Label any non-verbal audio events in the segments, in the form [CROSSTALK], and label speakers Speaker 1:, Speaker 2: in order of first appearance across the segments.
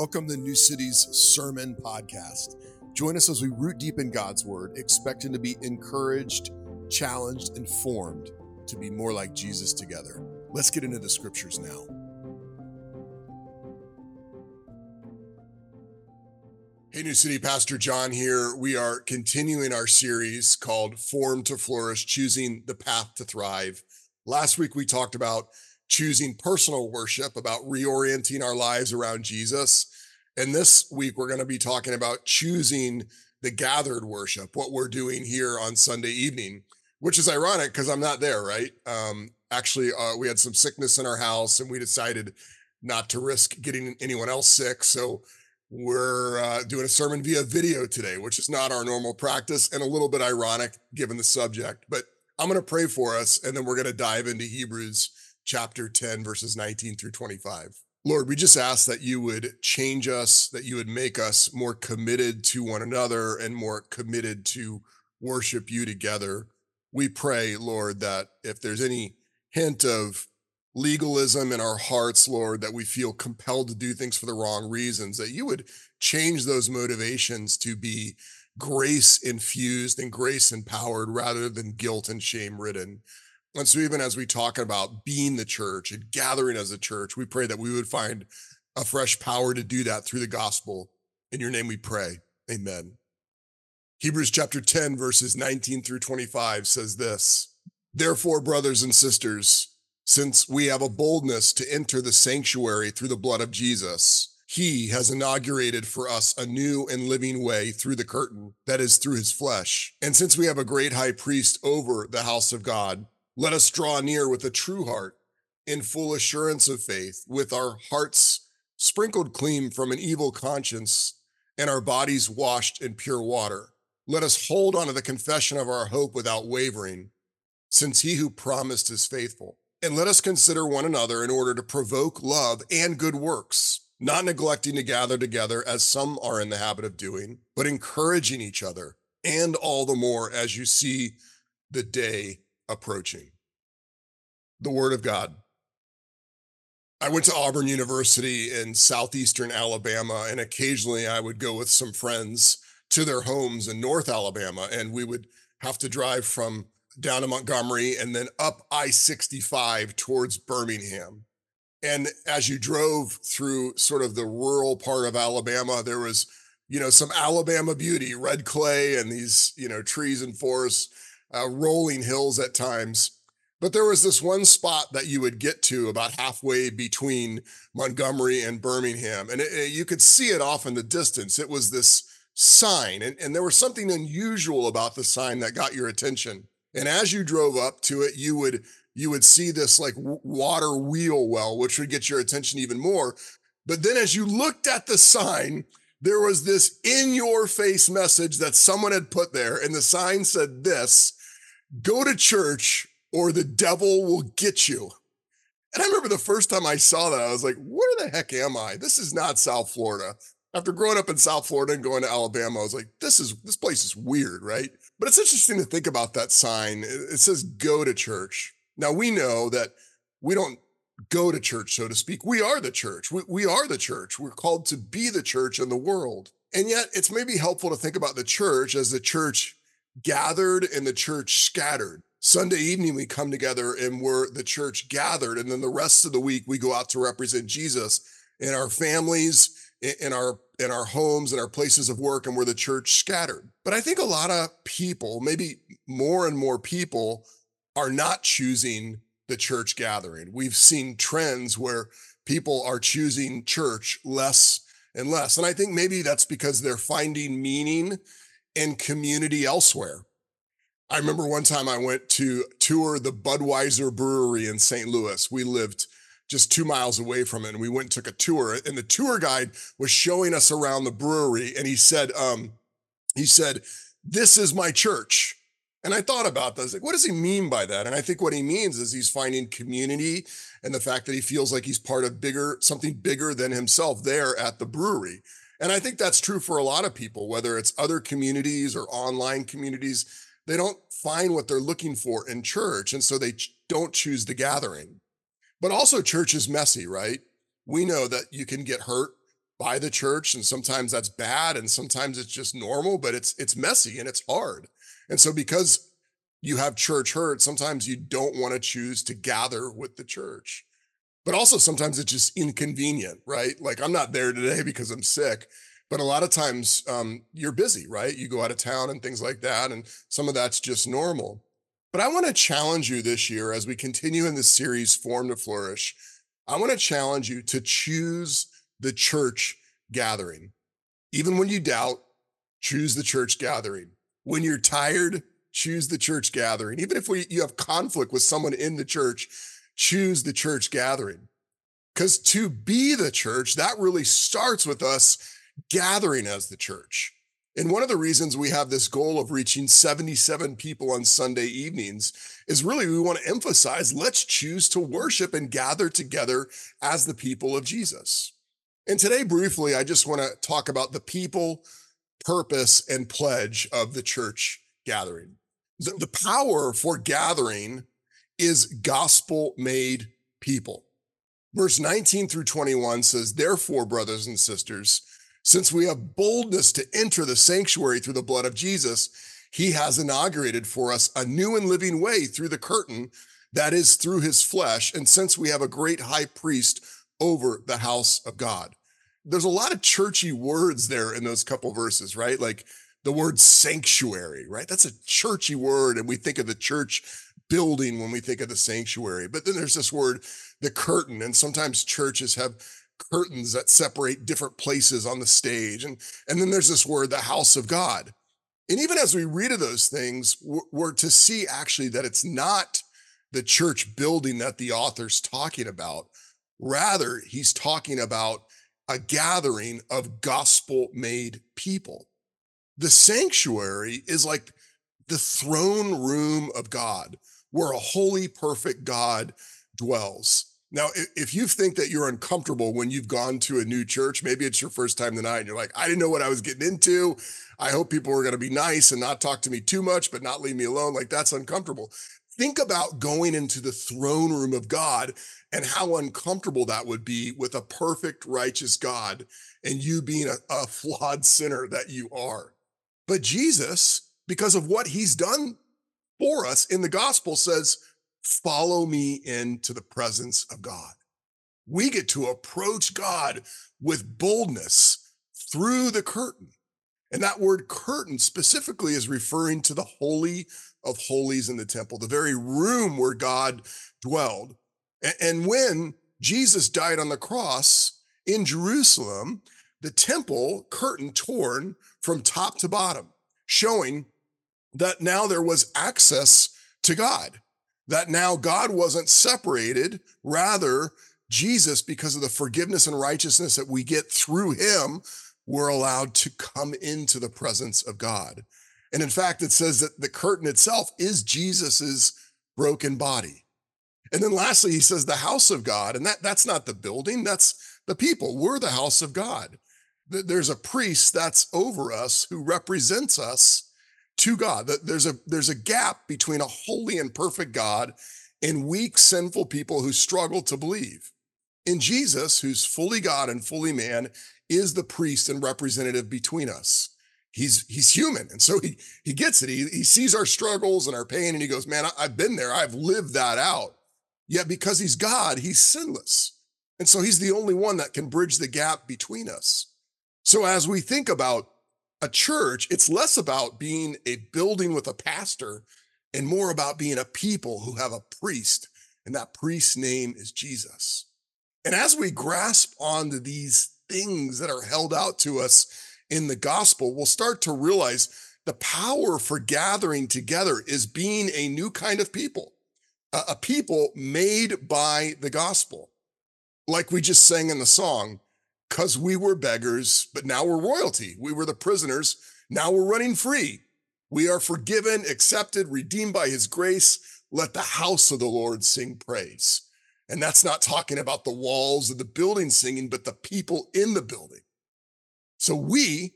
Speaker 1: Welcome to New City's Sermon Podcast. Join us as we root deep in God's Word, expecting to be encouraged, challenged, and formed to be more like Jesus together. Let's get into the scriptures now. Hey, New City, Pastor John here. We are continuing our series called Form to Flourish, Choosing the Path to Thrive. Last week, we talked about choosing personal worship, about reorienting our lives around Jesus. And this week, we're going to be talking about choosing the gathered worship, what we're doing here on Sunday evening, which is ironic because I'm not there, right? Um, actually, uh, we had some sickness in our house and we decided not to risk getting anyone else sick. So we're uh, doing a sermon via video today, which is not our normal practice and a little bit ironic given the subject. But I'm going to pray for us and then we're going to dive into Hebrews chapter 10, verses 19 through 25. Lord, we just ask that you would change us, that you would make us more committed to one another and more committed to worship you together. We pray, Lord, that if there's any hint of legalism in our hearts, Lord, that we feel compelled to do things for the wrong reasons, that you would change those motivations to be grace infused and grace empowered rather than guilt and shame ridden. And so, even as we talk about being the church and gathering as a church, we pray that we would find a fresh power to do that through the gospel. In your name we pray. Amen. Hebrews chapter 10, verses 19 through 25 says this Therefore, brothers and sisters, since we have a boldness to enter the sanctuary through the blood of Jesus, he has inaugurated for us a new and living way through the curtain, that is, through his flesh. And since we have a great high priest over the house of God, let us draw near with a true heart in full assurance of faith, with our hearts sprinkled clean from an evil conscience and our bodies washed in pure water. Let us hold on to the confession of our hope without wavering, since he who promised is faithful. And let us consider one another in order to provoke love and good works, not neglecting to gather together as some are in the habit of doing, but encouraging each other, and all the more as you see the day approaching. The Word of God. I went to Auburn University in southeastern Alabama, and occasionally I would go with some friends to their homes in North Alabama, and we would have to drive from down to Montgomery and then up I 65 towards Birmingham. And as you drove through sort of the rural part of Alabama, there was, you know, some Alabama beauty, red clay and these, you know, trees and forests uh, rolling hills at times. But there was this one spot that you would get to about halfway between Montgomery and Birmingham, and it, it, you could see it off in the distance. It was this sign, and, and there was something unusual about the sign that got your attention. And as you drove up to it, you would you would see this like water wheel well, which would get your attention even more. But then as you looked at the sign, there was this in your face message that someone had put there, and the sign said this go to church or the devil will get you. And I remember the first time I saw that, I was like, where the heck am I? This is not South Florida. After growing up in South Florida and going to Alabama, I was like, this is this place is weird, right? But it's interesting to think about that sign. It says go to church. Now we know that we don't go to church, so to speak. We are the church. We, we are the church. We're called to be the church in the world. And yet it's maybe helpful to think about the church as the church gathered and the church scattered. Sunday evening, we come together and we're the church gathered. And then the rest of the week, we go out to represent Jesus in our families, in our in our homes, in our places of work, and we're the church scattered. But I think a lot of people, maybe more and more people, are not choosing the church gathering. We've seen trends where people are choosing church less and less. And I think maybe that's because they're finding meaning and community elsewhere. I remember one time I went to tour the Budweiser Brewery in St. Louis. We lived just two miles away from it, and we went and took a tour. And the tour guide was showing us around the brewery, and he said, um, he said, "This is my church." And I thought about was like, what does he mean by that? And I think what he means is he's finding community and the fact that he feels like he's part of bigger, something bigger than himself there at the brewery. And I think that's true for a lot of people, whether it's other communities or online communities. They don't find what they're looking for in church. And so they ch- don't choose the gathering. But also, church is messy, right? We know that you can get hurt by the church and sometimes that's bad and sometimes it's just normal but it's it's messy and it's hard and so because you have church hurt sometimes you don't want to choose to gather with the church but also sometimes it's just inconvenient right like i'm not there today because i'm sick but a lot of times um, you're busy right you go out of town and things like that and some of that's just normal but i want to challenge you this year as we continue in this series form to flourish i want to challenge you to choose the church gathering. Even when you doubt, choose the church gathering. When you're tired, choose the church gathering. Even if we, you have conflict with someone in the church, choose the church gathering. Because to be the church, that really starts with us gathering as the church. And one of the reasons we have this goal of reaching 77 people on Sunday evenings is really we want to emphasize let's choose to worship and gather together as the people of Jesus. And today, briefly, I just want to talk about the people, purpose, and pledge of the church gathering. The, the power for gathering is gospel made people. Verse 19 through 21 says, Therefore, brothers and sisters, since we have boldness to enter the sanctuary through the blood of Jesus, he has inaugurated for us a new and living way through the curtain that is through his flesh. And since we have a great high priest over the house of God there's a lot of churchy words there in those couple verses, right? Like the word sanctuary, right? That's a churchy word. And we think of the church building when we think of the sanctuary. But then there's this word, the curtain. And sometimes churches have curtains that separate different places on the stage. And, and then there's this word, the house of God. And even as we read of those things, we're to see actually that it's not the church building that the author's talking about. Rather, he's talking about a gathering of gospel made people. The sanctuary is like the throne room of God, where a holy, perfect God dwells. Now, if you think that you're uncomfortable when you've gone to a new church, maybe it's your first time tonight and you're like, I didn't know what I was getting into. I hope people are going to be nice and not talk to me too much, but not leave me alone. Like that's uncomfortable. Think about going into the throne room of God and how uncomfortable that would be with a perfect, righteous God and you being a, a, flawed sinner that you are. But Jesus, because of what he's done for us in the gospel, says, Follow me into the presence of God. We get to approach God with boldness through the curtain. And that word curtain specifically is referring to the holy of holies in the temple, the very room where God dwelled. And when Jesus died on the cross in Jerusalem, the temple curtain torn from top to bottom, showing that now there was access to God, that now God wasn't separated. Rather, Jesus, because of the forgiveness and righteousness that we get through him, we're allowed to come into the presence of God. And in fact, it says that the curtain itself is Jesus's broken body. And then lastly, he says the house of God. And that, that's not the building, that's the people. We're the house of God. There's a priest that's over us who represents us to God. There's a, there's a gap between a holy and perfect God and weak, sinful people who struggle to believe. In Jesus, who's fully God and fully man, is the priest and representative between us. He's he's human and so he he gets it. He, he sees our struggles and our pain and he goes man I, i've been there. I've lived that out. Yet because he's god he's sinless. And so he's the only one that can bridge the gap between us. So as we think about a church it's less about being a building with a pastor and more about being a people who have a priest and that priest's name is jesus and as we grasp onto these things that are held out to us in the gospel, we'll start to realize the power for gathering together is being a new kind of people, a, people made by the gospel. Like we just sang in the song, because we were beggars, but now we're royalty. We were the prisoners. Now we're running free. We are forgiven, accepted, redeemed by his grace. Let the house of the Lord sing praise. And that's not talking about the walls of the building singing, but the people in the building. So we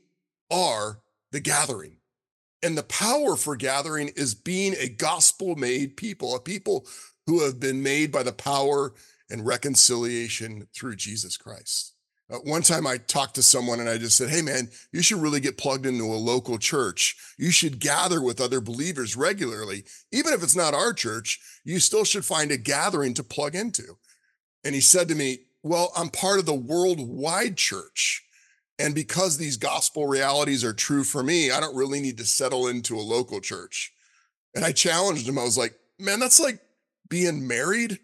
Speaker 1: are the gathering. And the power for gathering is being a gospel made people, a people who have been made by the power and reconciliation through Jesus Christ. Uh, one time I talked to someone and I just said, Hey man, you should really get plugged into a local church. You should gather with other believers regularly. Even if it's not our church, you still should find a gathering to plug into. And he said to me, Well, I'm part of the worldwide church. And because these gospel realities are true for me, I don't really need to settle into a local church. And I challenged him. I was like, Man, that's like being married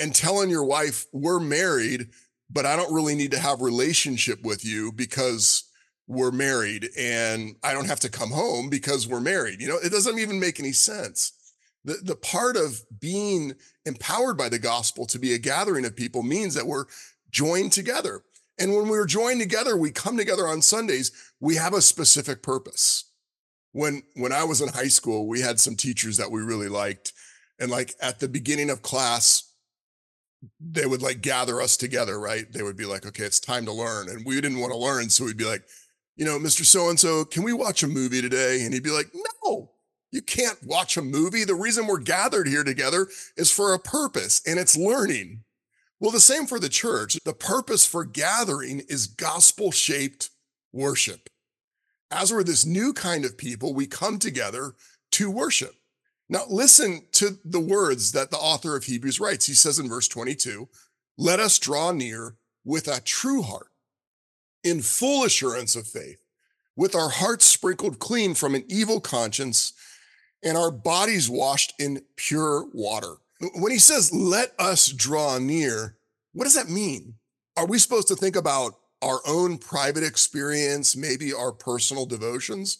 Speaker 1: and telling your wife, We're married but I don't really need to have relationship with you because we're married and I don't have to come home because we're married. You know, it doesn't even make any sense. The, the part of being empowered by the gospel to be a gathering of people means that we're joined together. And when we're joined together, we come together on Sundays, we have a specific purpose. When, when I was in high school, we had some teachers that we really liked. And like at the beginning of class, they would like gather us together, right? They would be like, okay, it's time to learn. And we didn't want to learn. So we'd be like, you know, Mr. So and so, can we watch a movie today? And he'd be like, no, you can't watch a movie. The reason we're gathered here together is for a purpose and it's learning. Well, the same for the church. The purpose for gathering is gospel shaped worship. As we're this new kind of people, we come together to worship. Now, listen to the words that the author of Hebrews writes. He says in verse 22 Let us draw near with a true heart, in full assurance of faith, with our hearts sprinkled clean from an evil conscience and our bodies washed in pure water. When he says, Let us draw near, what does that mean? Are we supposed to think about our own private experience, maybe our personal devotions?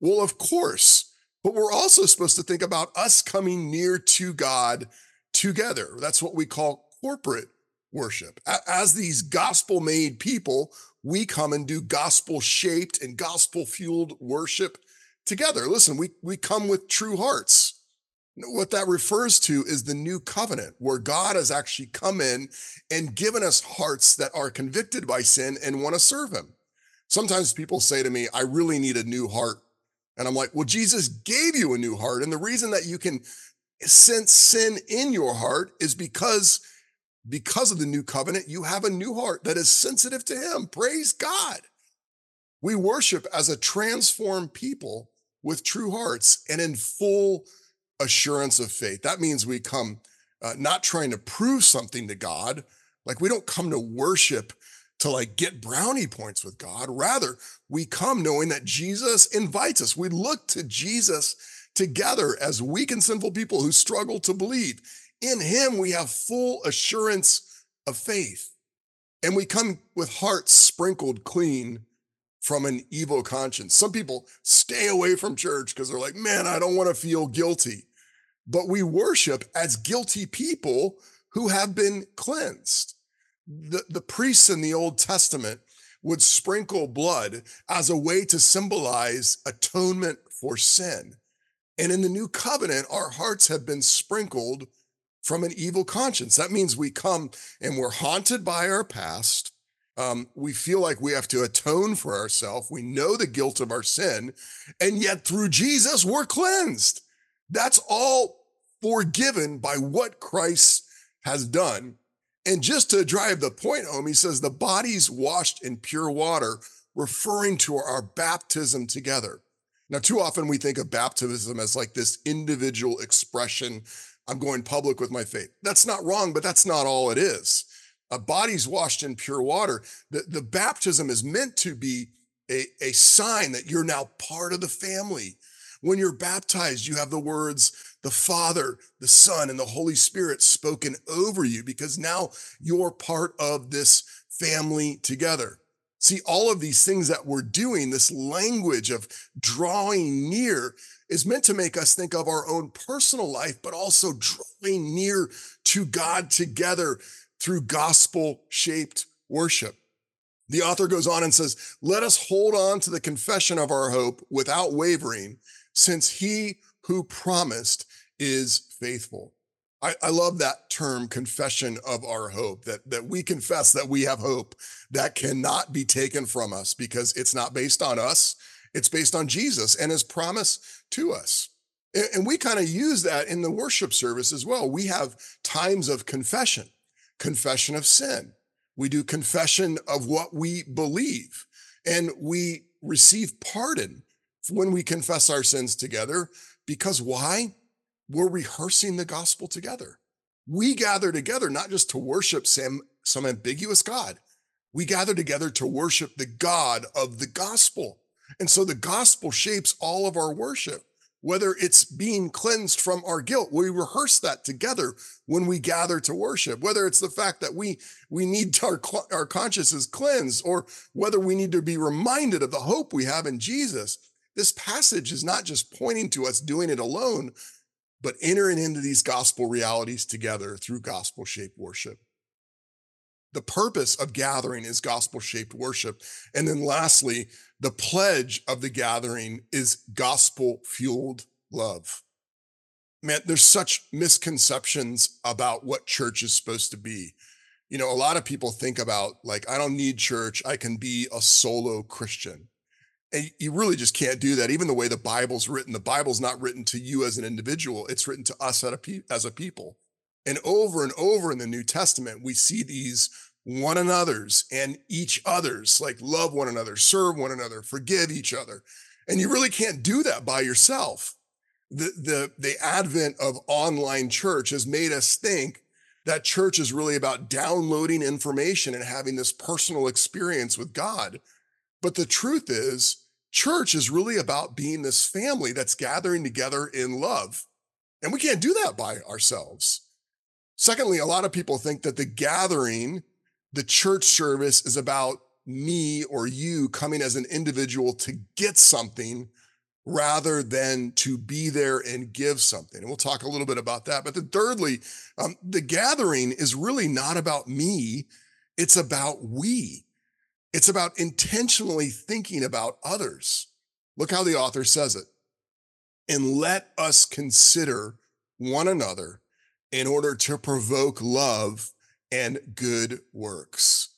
Speaker 1: Well, of course. But we're also supposed to think about us coming near to God together. That's what we call corporate worship. As these gospel made people, we come and do gospel shaped and gospel fueled worship together. Listen, we, we come with true hearts. What that refers to is the new covenant, where God has actually come in and given us hearts that are convicted by sin and want to serve Him. Sometimes people say to me, I really need a new heart and I'm like, well, Jesus gave you a new heart. And the reason that you can sense sin in your heart is because because of the new covenant, you have a new heart that is sensitive to him. Praise God. We worship as a transformed people with true hearts and in full assurance of faith. That means we come uh, not trying to prove something to God. Like we don't come to worship to like get brownie points with God. Rather, we come knowing that Jesus invites us. We look to Jesus together as weak and sinful people who struggle to believe. In him, we have full assurance of faith. And we come with hearts sprinkled clean from an evil conscience. Some people stay away from church because they're like, man, I don't want to feel guilty. But we worship as guilty people who have been cleansed the, the priests in the Old Testament would sprinkle blood as a way to symbolize atonement for sin. And in the new covenant, our hearts have been sprinkled from an evil conscience. That means we come and we're haunted by our past. Um, we feel like we have to atone for ourselves. We know the guilt of our sin. And yet through Jesus, we're cleansed. That's all forgiven by what Christ has done. And just to drive the point home, he says the bodies washed in pure water, referring to our baptism together. Now, too often we think of baptism as like this individual expression. I'm going public with my faith. That's not wrong, but that's not all it is. A body's washed in pure water. The, the baptism is meant to be a, a sign that you're now part of the family. When you're baptized, you have the words, the Father, the Son, and the Holy Spirit spoken over you because now you're part of this family together. See, all of these things that we're doing, this language of drawing near, is meant to make us think of our own personal life, but also drawing near to God together through gospel shaped worship. The author goes on and says, Let us hold on to the confession of our hope without wavering, since he who promised is faithful. I, I, love that term, confession of our hope, that, that we confess that we have hope that cannot be taken from us because it's not based on us. It's based on Jesus and his promise to us. And, and we kind of use that in the worship service as well. We have times of confession, confession of sin, We do confession of what we believe. And we receive pardon when we confess our sins together. Because why? We're rehearsing the gospel together. We gather together not just to worship some, some ambiguous God, we gather together to worship the God of the gospel. And so the gospel shapes all of our worship, whether it's being cleansed from our guilt. We rehearse that together when we gather to worship, whether it's the fact that we, we need [LAUGHS] our, our consciences cleansed or whether we need to be reminded of the hope we have in Jesus. This passage is not just pointing to us doing it alone, but entering into these gospel realities together through gospel shaped worship. The purpose of gathering is gospel shaped worship. And then lastly, the pledge of the gathering is gospel fueled love. Man, there's such misconceptions about what church is supposed to be. You know, a lot of people think about like, I don't need church. I can be a solo Christian. And you really just can't do that. Even the way the Bible's written, the Bible's not written to you as an individual. It's written to us as a people. And over and over in the New Testament, we see these one another's and each other's, like love one another, serve one another, forgive each other. And you really can't do that by yourself. The, the, the advent of online church has made us think that church is really about downloading information and having this personal experience with God. But the truth is, church is really about being this family that's gathering together in love. And we can't do that by ourselves. Secondly, a lot of people think that the gathering, the church service is about me or you coming as an individual to get something rather than to be there and give something. And we'll talk a little bit about that. But then thirdly, um, the gathering is really not about me. It's about we. It's about intentionally thinking about others. Look how the author says it. And let us consider one another in order to provoke love and good works.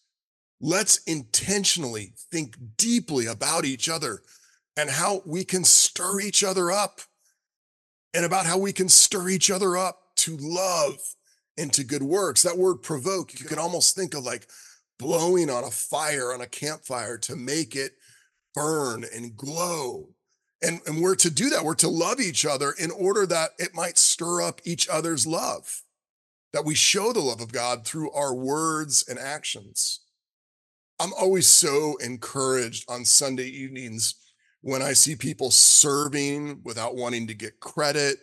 Speaker 1: Let's intentionally think deeply about each other and how we can stir each other up and about how we can stir each other up to love and to good works. That word provoke, you can almost think of like blowing on a fire on a campfire to make it burn and glow. And, and we're to do that. We're to love each other in order that it might stir up each other's love, that we show the love of God through our words and actions. I'm always so encouraged on Sunday evenings when I see people serving without wanting to get credit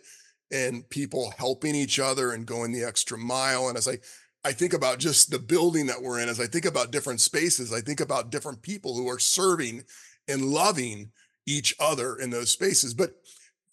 Speaker 1: and people helping each other and going the extra mile. And as I I think about just the building that we're in, as I think about different spaces, I think about different people who are serving and loving each other in those spaces. But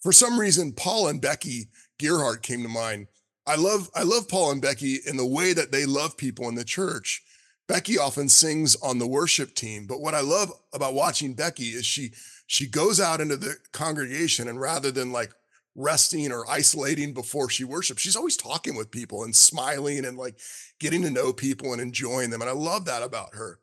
Speaker 1: for some reason, Paul and Becky Gearhart came to mind. I love, I love Paul and Becky in the way that they love people in the church. Becky often sings on the worship team, but what I love about watching Becky is she she goes out into the congregation and rather than like resting or isolating before she worships. She's always talking with people and smiling and like getting to know people and enjoying them. And I love that about her.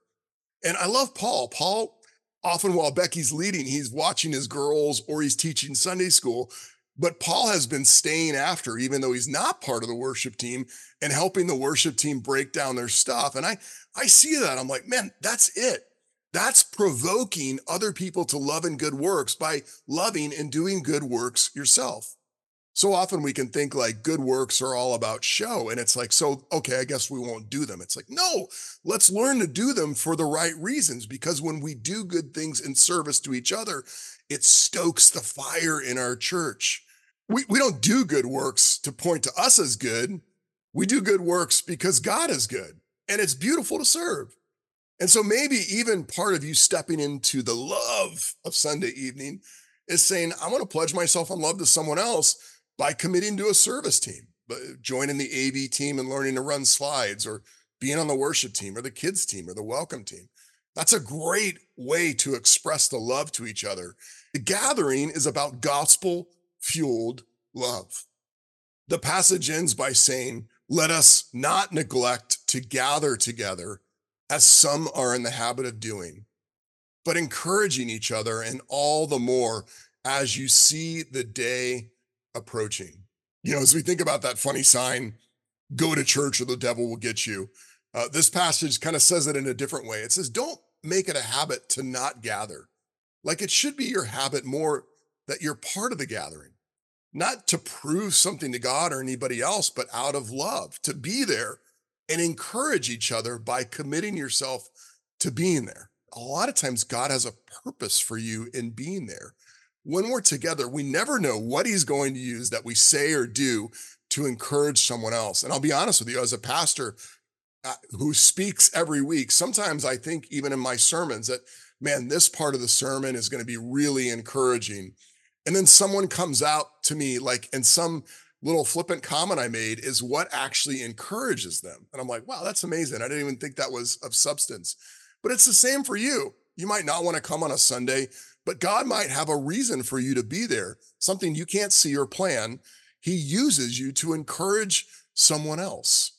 Speaker 1: And I love Paul. Paul, often while Becky's leading, he's watching his girls or he's teaching Sunday school. But Paul has been staying after, even though he's not part of the worship team and helping the worship team break down their stuff. And I, I see that. I'm like, man, that's it. That's provoking other people to love and good works by loving and doing good works yourself. So often we can think like good works are all about show. And it's like, so, okay, I guess we won't do them. It's like, no, let's learn to do them for the right reasons. Because when we do good things in service to each other, it stokes the fire in our church. We, we don't do good works to point to us as good. We do good works because God is good and it's beautiful to serve. And so maybe even part of you stepping into the love of Sunday evening is saying, I want to pledge myself on love to someone else by committing to a service team, joining the AV team and learning to run slides or being on the worship team or the kids team or the welcome team. That's a great way to express the love to each other. The gathering is about gospel fueled love. The passage ends by saying, let us not neglect to gather together as some are in the habit of doing, but encouraging each other and all the more as you see the day approaching. You know, as we think about that funny sign, go to church or the devil will get you. Uh, this passage kind of says it in a different way. It says, Don't make it a habit to not gather. Like it should be your habit more that you're part of the gathering, not to prove something to God or anybody else, but out of love, to be there and encourage each other by committing yourself to being there. A lot of times, God has a purpose for you in being there. When we're together, we never know what He's going to use that we say or do to encourage someone else. And I'll be honest with you, as a pastor uh, who speaks every week, sometimes I think, even in my sermons, that man, this part of the sermon is going to be really encouraging. And then someone comes out to me, like, and some little flippant comment I made is what actually encourages them. And I'm like, wow, that's amazing. I didn't even think that was of substance. But it's the same for you. You might not want to come on a Sunday, but God might have a reason for you to be there, something you can't see or plan. He uses you to encourage someone else.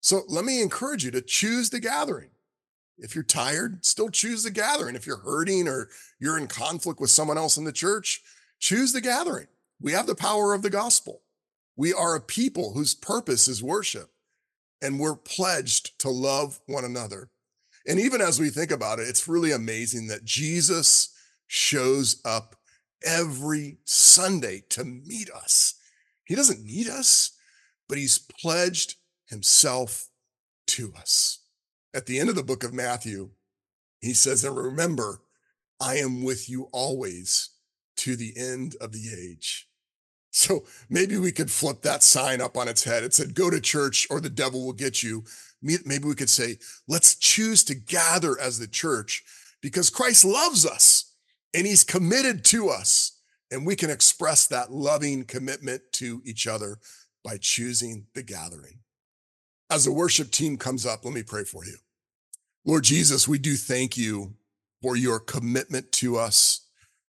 Speaker 1: So let me encourage you to choose the gathering. If you're tired, still choose the gathering. If you're hurting or you're in conflict with someone else in the church, choose the gathering. We have the power of the gospel. We are a people whose purpose is worship, and we're pledged to love one another. And even as we think about it, it's really amazing that Jesus shows up every Sunday to meet us. He doesn't need us, but he's pledged himself to us. At the end of the book of Matthew, he says, And remember, I am with you always to the end of the age. So maybe we could flip that sign up on its head. It said, go to church or the devil will get you. Maybe we could say, let's choose to gather as the church because Christ loves us and he's committed to us. And we can express that loving commitment to each other by choosing the gathering. As the worship team comes up, let me pray for you. Lord Jesus, we do thank you for your commitment to us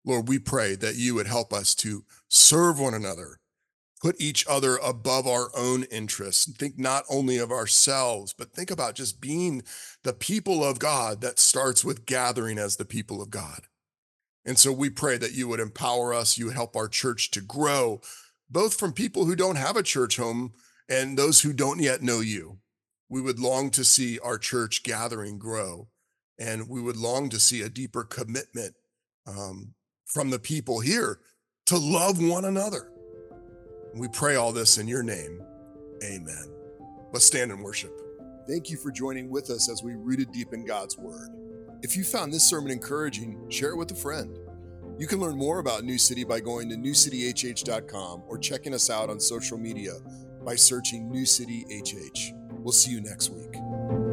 Speaker 1: Lord, we pray that you would help us to serve one another, put each other above our own interests, think not only of ourselves, but think about just being the people of God that starts with gathering as the people of God. And so we pray that you would empower us, you would help our church to grow, both from people who don't have a church home and those who don't yet know you. We would long to see our church gathering grow, and we would long to see a deeper commitment um, from the people here to love one another. We pray all this in your name. Amen. Let's stand and worship. Thank you for joining with us as we rooted deep in God's Word. If you found this sermon encouraging, share it with a friend. You can learn more about New City by going to newcityhh.com or checking us out on social media by searching New City HH. We'll see you next week.